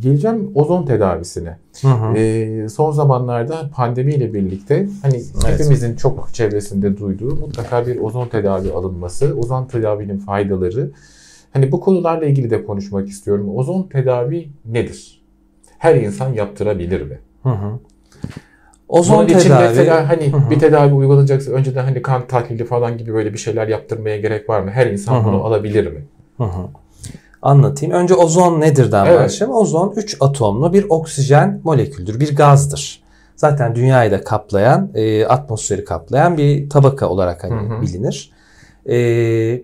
Geleceğim ozon tedavisine. Hı hı. Ee, son zamanlarda pandemiyle birlikte hani evet. hepimizin çok çevresinde duyduğu mutlaka bir ozon tedavi alınması, ozon tedavinin faydaları. Hani bu konularla ilgili de konuşmak istiyorum. Ozon tedavi nedir? Her insan yaptırabilir mi? Hı hı. Ozon Bunun tedavi. için mesela hani hı hı. bir tedavi uygulanacaksa önceden hani kan tahlili falan gibi böyle bir şeyler yaptırmaya gerek var mı? Her insan hı hı. bunu alabilir mi? Hı hı anlatayım. Önce ozon nedirden evet. başlayalım. Ozon 3 atomlu bir oksijen moleküldür, bir gazdır. Zaten dünyayı da kaplayan, e, atmosferi kaplayan bir tabaka olarak hani hı hı. bilinir. E,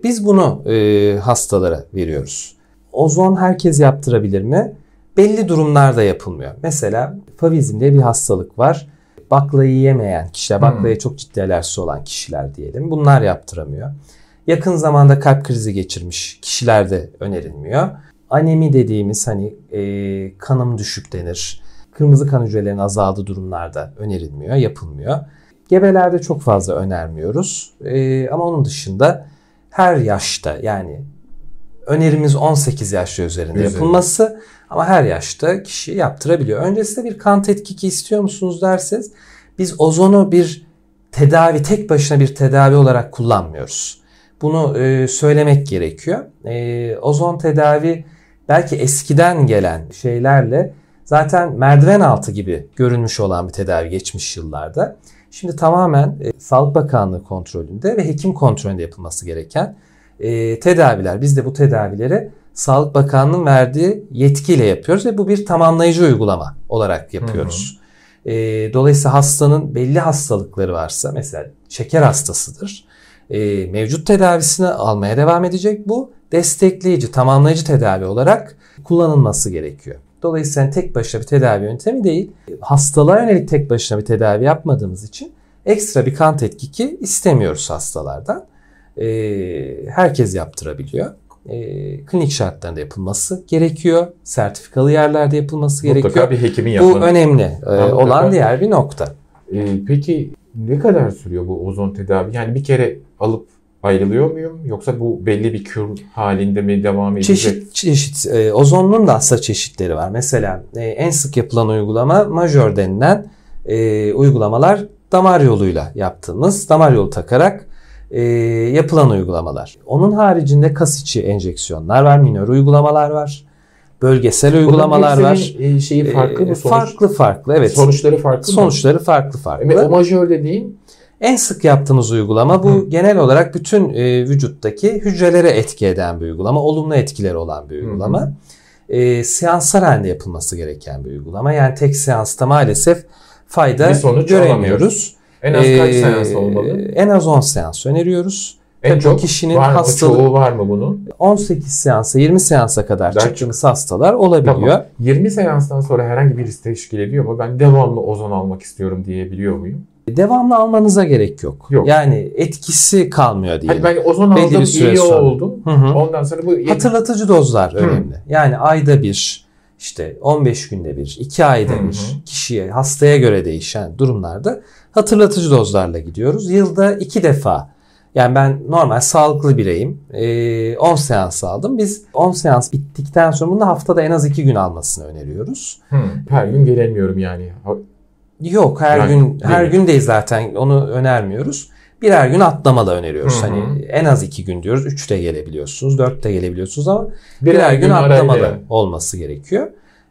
biz bunu e, hastalara veriyoruz. Ozon herkes yaptırabilir mi? Belli durumlarda yapılmıyor. Mesela favizm diye bir hastalık var. Baklayı yemeyen kişiler, baklaya çok ciddi alerjisi olan kişiler diyelim. Bunlar yaptıramıyor. Yakın zamanda kalp krizi geçirmiş kişilerde önerilmiyor. Anemi dediğimiz hani e, kanım düşük denir. Kırmızı kan hücrelerinin azaldığı durumlarda önerilmiyor, yapılmıyor. Gebelerde çok fazla önermiyoruz. E, ama onun dışında her yaşta yani önerimiz 18 yaş üzerinde yapılması ama her yaşta kişi yaptırabiliyor. Öncesinde bir kan tetkiki istiyor musunuz derseniz biz ozonu bir tedavi tek başına bir tedavi olarak kullanmıyoruz. Bunu e, söylemek gerekiyor. E, ozon tedavi belki eskiden gelen şeylerle zaten merdiven altı gibi görünmüş olan bir tedavi geçmiş yıllarda. Şimdi tamamen e, Sağlık Bakanlığı kontrolünde ve hekim kontrolünde yapılması gereken e, tedaviler. Biz de bu tedavileri Sağlık Bakanlığı'nın verdiği yetkiyle yapıyoruz ve bu bir tamamlayıcı uygulama olarak yapıyoruz. Hı hı. E, dolayısıyla hastanın belli hastalıkları varsa mesela şeker hastasıdır e, mevcut tedavisini almaya devam edecek. Bu destekleyici, tamamlayıcı tedavi olarak kullanılması gerekiyor. Dolayısıyla tek başına bir tedavi yöntemi değil, hastalığa yönelik tek başına bir tedavi yapmadığımız için ekstra bir kan tetkiki istemiyoruz hastalardan. E, herkes yaptırabiliyor. E, klinik şartlarında yapılması gerekiyor. Sertifikalı yerlerde yapılması Mutlaka gerekiyor. bir hekimin yapması. Bu önemli e, olan diğer bir nokta. E, peki ne kadar sürüyor bu ozon tedavi? Yani bir kere alıp ayrılıyor muyum? Yoksa bu belli bir kür halinde mi devam edecek? Çeşit çeşit. E, ozonun da aslında çeşitleri var. Mesela e, en sık yapılan uygulama majör denilen e, uygulamalar damar yoluyla yaptığımız damar yolu takarak e, yapılan uygulamalar. Onun haricinde kas içi enjeksiyonlar var, minör uygulamalar var bölgesel uygulamalar var. E, şeyi farklı mı? Sonuç, farklı farklı evet. Sonuçları farklı mı? Sonuçları farklı farklı. Evet, o majör dediğin en sık yaptığımız uygulama bu Hı. genel olarak bütün e, vücuttaki hücrelere etki eden bir uygulama. Olumlu etkileri olan bir uygulama. Hı. E, seanslar halinde yapılması gereken bir uygulama. Yani tek seansta maalesef fayda bir sonuç göremiyoruz. En az kaç ee, seans olmalı? En az 10 seans öneriyoruz. En Tabii çok kişinin var mı? hastalığı çoğu var mı bunun? 18 seansa 20 seansa kadar Belki. çıktığımız hastalar olabiliyor. Tamam. 20 seanstan sonra herhangi bir risk teşkil ediyor mu? Ben devamlı ozon almak istiyorum diyebiliyor muyum? Devamlı almanıza gerek yok. yok. Yani etkisi kalmıyor diyelim. Hani ben ozon aldım iyi sonra. oldum. Hı hı. Ondan sonra bu... Hatırlatıcı dozlar hı. önemli. Yani ayda bir işte 15 günde bir, 2 ayda hı hı. bir kişiye, hastaya göre değişen durumlarda hatırlatıcı dozlarla gidiyoruz. Yılda 2 defa yani ben normal sağlıklı bireyim. 10 ee, seans aldım. Biz 10 seans bittikten sonra bunu haftada en az 2 gün almasını öneriyoruz. Hmm, her gün gelemiyorum yani. Yok her yani, gün her mi? gün değil zaten onu önermiyoruz. Birer gün atlamalı öneriyoruz. Hı hı. Hani en az 2 gün diyoruz. 3 de gelebiliyorsunuz, 4 de gelebiliyorsunuz ama birer, birer gün, gün atlamalı arayla. olması gerekiyor.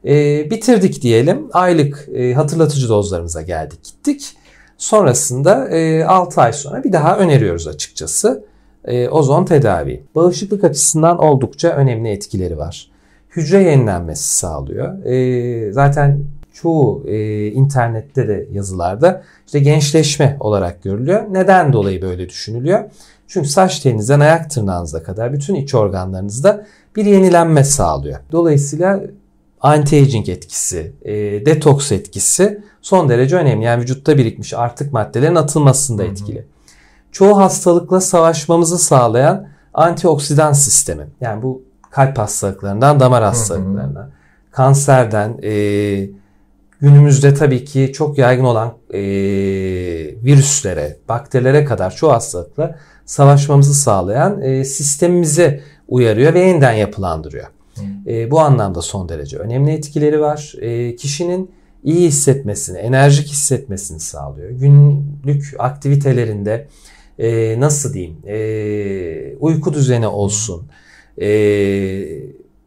Ee, bitirdik diyelim. Aylık e, hatırlatıcı dozlarımıza geldik gittik. Sonrasında e, 6 ay sonra bir daha öneriyoruz açıkçası. E, ozon tedavi. Bağışıklık açısından oldukça önemli etkileri var. Hücre yenilenmesi sağlıyor. E, zaten çoğu e, internette de yazılarda işte gençleşme olarak görülüyor. Neden dolayı böyle düşünülüyor? Çünkü saç telinizden ayak tırnağınıza kadar bütün iç organlarınızda bir yenilenme sağlıyor. Dolayısıyla anti-aging etkisi, e, detoks etkisi son derece önemli. Yani vücutta birikmiş artık maddelerin atılmasında etkili. Çoğu hastalıkla savaşmamızı sağlayan antioksidan sistemi. Yani bu kalp hastalıklarından damar hastalıklarına, kanserden, e, günümüzde tabii ki çok yaygın olan e, virüslere, bakterilere kadar çoğu hastalıkla savaşmamızı sağlayan e, sistemimizi uyarıyor ve yeniden yapılandırıyor. E, bu anlamda son derece önemli etkileri var. E, kişinin iyi hissetmesini, enerjik hissetmesini sağlıyor. Günlük aktivitelerinde e, nasıl diyeyim e, uyku düzeni olsun, e,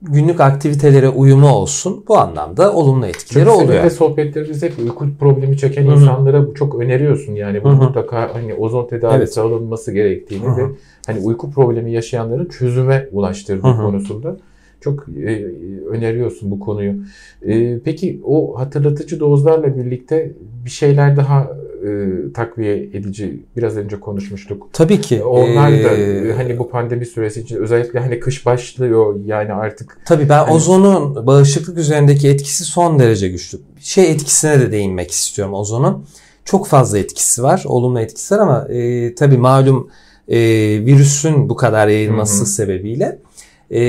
günlük aktivitelere uyumu olsun bu anlamda olumlu etkileri Çünkü oluyor. Çünkü sohbetlerimizde hep uyku problemi çeken Hı-hı. insanlara çok öneriyorsun yani bu mutlaka hani ozon tedavisi evet. alınması gerektiğini Hı-hı. ve hani uyku problemi yaşayanların çözüme ulaştırdığı Hı-hı. konusunda çok e, öneriyorsun bu konuyu. E, peki o hatırlatıcı dozlarla birlikte bir şeyler daha e, takviye edici biraz önce konuşmuştuk. Tabii ki. Onlar da ee, hani bu pandemi süresi için özellikle hani kış başlıyor yani artık. Tabii ben hani... ozonun bağışıklık üzerindeki etkisi son derece güçlü. Şey etkisine de değinmek istiyorum ozonun. Çok fazla etkisi var, olumlu etkisi var ama e, tabii malum e, virüsün bu kadar yayılması Hı-hı. sebebiyle e,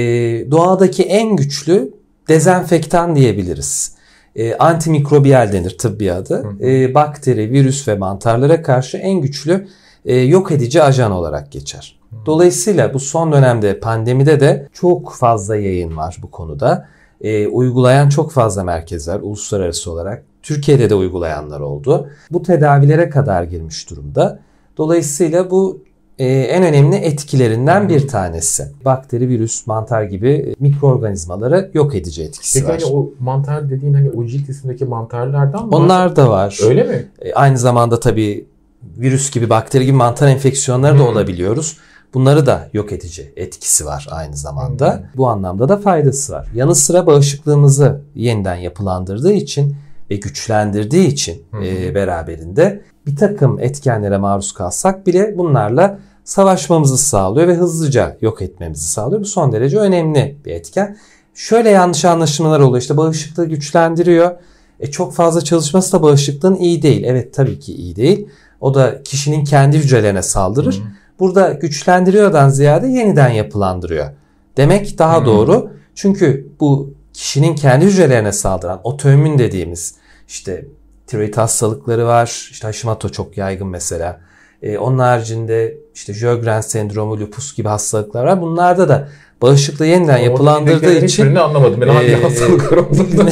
doğadaki en güçlü dezenfektan diyebiliriz. E, antimikrobiyal denir tıbbi adı. E, bakteri, virüs ve mantarlara karşı en güçlü e, yok edici ajan olarak geçer. Dolayısıyla bu son dönemde pandemide de çok fazla yayın var bu konuda. E, uygulayan çok fazla merkezler uluslararası olarak. Türkiye'de de uygulayanlar oldu. Bu tedavilere kadar girmiş durumda. Dolayısıyla bu e, en önemli etkilerinden bir tanesi. Bakteri, virüs, mantar gibi mikroorganizmaları yok edici etkisi Peki var. Peki hani o mantar dediğin hani o cilt üstündeki mantarlardan mı? Onlar da var. Öyle mi? E, aynı zamanda tabii virüs gibi, bakteri gibi mantar enfeksiyonları da olabiliyoruz. Bunları da yok edici etkisi var aynı zamanda. Hmm. Bu anlamda da faydası var. Yanı sıra bağışıklığımızı yeniden yapılandırdığı için ve güçlendirdiği için hmm. e, beraberinde bir takım etkenlere maruz kalsak bile bunlarla savaşmamızı sağlıyor ve hızlıca yok etmemizi sağlıyor. Bu son derece önemli bir etken. Şöyle yanlış anlaşılmalar oluyor. İşte bağışıklığı güçlendiriyor. E çok fazla çalışması da bağışıklığın iyi değil. Evet tabii ki iyi değil. O da kişinin kendi hücrelerine saldırır. Hı. Burada güçlendiriyordan ziyade yeniden yapılandırıyor. Demek daha Hı. doğru. Çünkü bu kişinin kendi hücrelerine saldıran otoimmün dediğimiz işte tiroid hastalıkları var. İşte Hashimoto çok yaygın mesela. E, onun haricinde işte Sjögren sendromu, lupus gibi hastalıklar var. Bunlarda da bağışıklığı yeniden yapılandırdığı için hiçbirini anlamadım. Ben hangi e, hastalıklar olduğunu.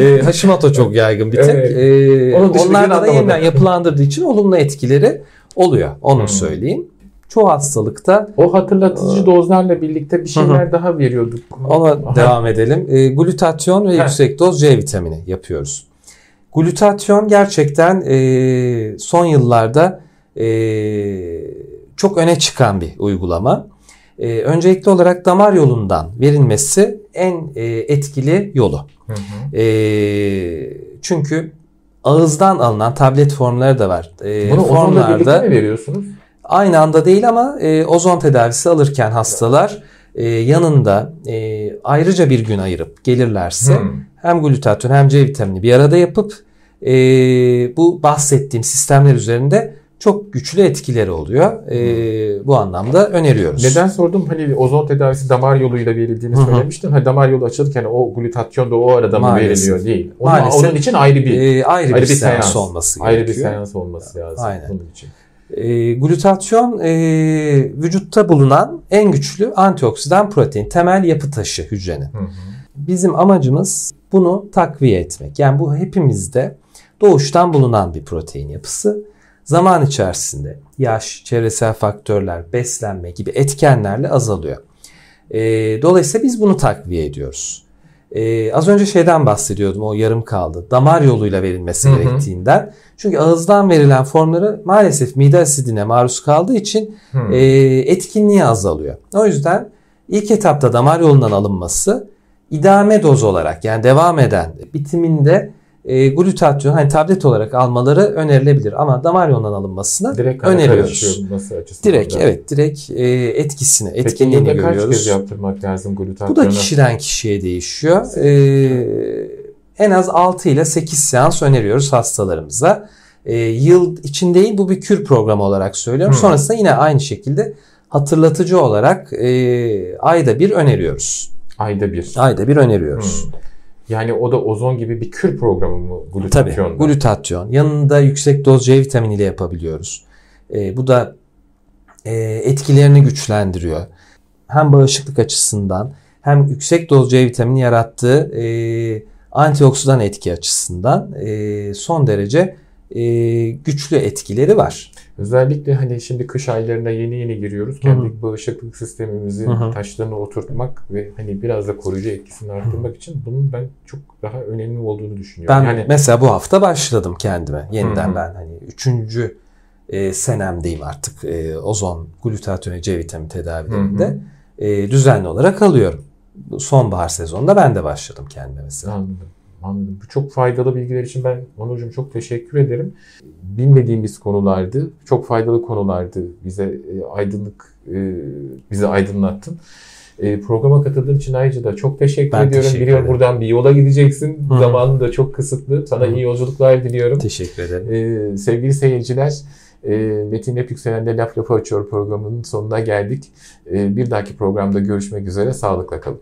e, Hashimoto çok yaygın bir tek. Evet. E, onlarda da yeniden yapılandırdığı için olumlu etkileri oluyor. Onu hmm. söyleyeyim. Çoğu hastalıkta o hatırlatıcı e, dozlarla birlikte bir şeyler daha veriyorduk. Ona Aha. devam edelim. E, glutatyon ve Heh. yüksek doz C vitamini yapıyoruz. Glutatyon gerçekten e, son yıllarda çok öne çıkan bir uygulama. E, öncelikli olarak damar yolundan verilmesi en e, etkili yolu. Hı hı. E, çünkü ağızdan alınan tablet formları da var. E, Bunu formlarda mi veriyorsunuz? Aynı anda değil ama e, ozon tedavisi alırken hastalar e, yanında e, ayrıca bir gün ayırıp gelirlerse hmm. hem glutatyon hem C vitamini bir arada yapıp e, bu bahsettiğim sistemler üzerinde çok güçlü etkileri oluyor. E, bu anlamda öneriyoruz. Neden sordum? Hani ozon tedavisi damar yoluyla verildiğini Hı-hı. söylemiştin. Hani damar yolu açılırken o glutatyon da o arada mı veriliyor değil. Onun, Maalesef, onun için ayrı bir e, ayrı, ayrı bir, bir seans, seans olması ayrı gerekiyor. Ayrı bir seans olması lazım Aynen. bunun için. E, glutatyon e, vücutta bulunan en güçlü antioksidan protein, temel yapı taşı hücrenin. Hı hı. Bizim amacımız bunu takviye etmek. Yani bu hepimizde doğuştan bulunan bir protein yapısı. Zaman içerisinde yaş, çevresel faktörler, beslenme gibi etkenlerle azalıyor. E, dolayısıyla biz bunu takviye ediyoruz. Ee, az önce şeyden bahsediyordum o yarım kaldı. Damar yoluyla verilmesi hı hı. gerektiğinden. Çünkü ağızdan verilen formları maalesef mide asidine maruz kaldığı için e, etkinliği azalıyor. O yüzden ilk etapta damar yolundan alınması idame doz olarak yani devam eden bitiminde e, glutatyon hani tablet olarak almaları önerilebilir ama damar yolundan alınmasını direkt öneriyoruz. Direkt evet direkt e, etkisini, etkinliğini Peki, görüyoruz. kaç kez yaptırmak lazım glutatyonu? Bu da kişiden kişiye değişiyor. E, en az 6 ile 8 seans öneriyoruz hastalarımıza. E, yıl için değil bu bir kür programı olarak söylüyorum. Hmm. Sonrasında yine aynı şekilde hatırlatıcı olarak e, ayda bir öneriyoruz. Ayda bir. Ayda bir öneriyoruz. Hmm. Yani o da ozon gibi bir kür programı mı glutatyon? Tabii glutatyon. Yanında yüksek doz C vitaminiyle yapabiliyoruz. E, bu da e, etkilerini güçlendiriyor. Hem bağışıklık açısından hem yüksek doz C vitamini yarattığı e, antioksidan etki açısından e, son derece e, güçlü etkileri var. Özellikle hani şimdi kış aylarına yeni yeni giriyoruz. Kendi Hı-hı. bağışıklık sistemimizi Hı-hı. taşlarına oturtmak ve hani biraz da koruyucu etkisini arttırmak Hı-hı. için bunun ben çok daha önemli olduğunu düşünüyorum. Ben yani mesela bu hafta başladım kendime. Yeniden Hı-hı. ben hani üçüncü e, senemdeyim artık. E, ozon, glutatyon, C vitamini tedavilerinde e, düzenli olarak alıyorum. Sonbahar sezonunda ben de başladım kendime mesela. Anladım. Anladım. Bu çok faydalı bilgiler için ben Onurcuğum çok teşekkür ederim. Bilmediğimiz konulardı. Çok faydalı konulardı. Bize e, aydınlık e, bizi aydınlattın. E, programa katıldığın için ayrıca da çok teşekkür ben ediyorum. Teşekkür Biliyorum ederim. buradan bir yola gideceksin. Hı. Zamanın da çok kısıtlı. Sana Hı. iyi yolculuklar diliyorum. Teşekkür ederim. E, sevgili seyirciler, e, Metin Hep Yükselen'de Laf Lafı Açıyor programının sonuna geldik. E, bir dahaki programda görüşmek üzere. Sağlıkla kalın.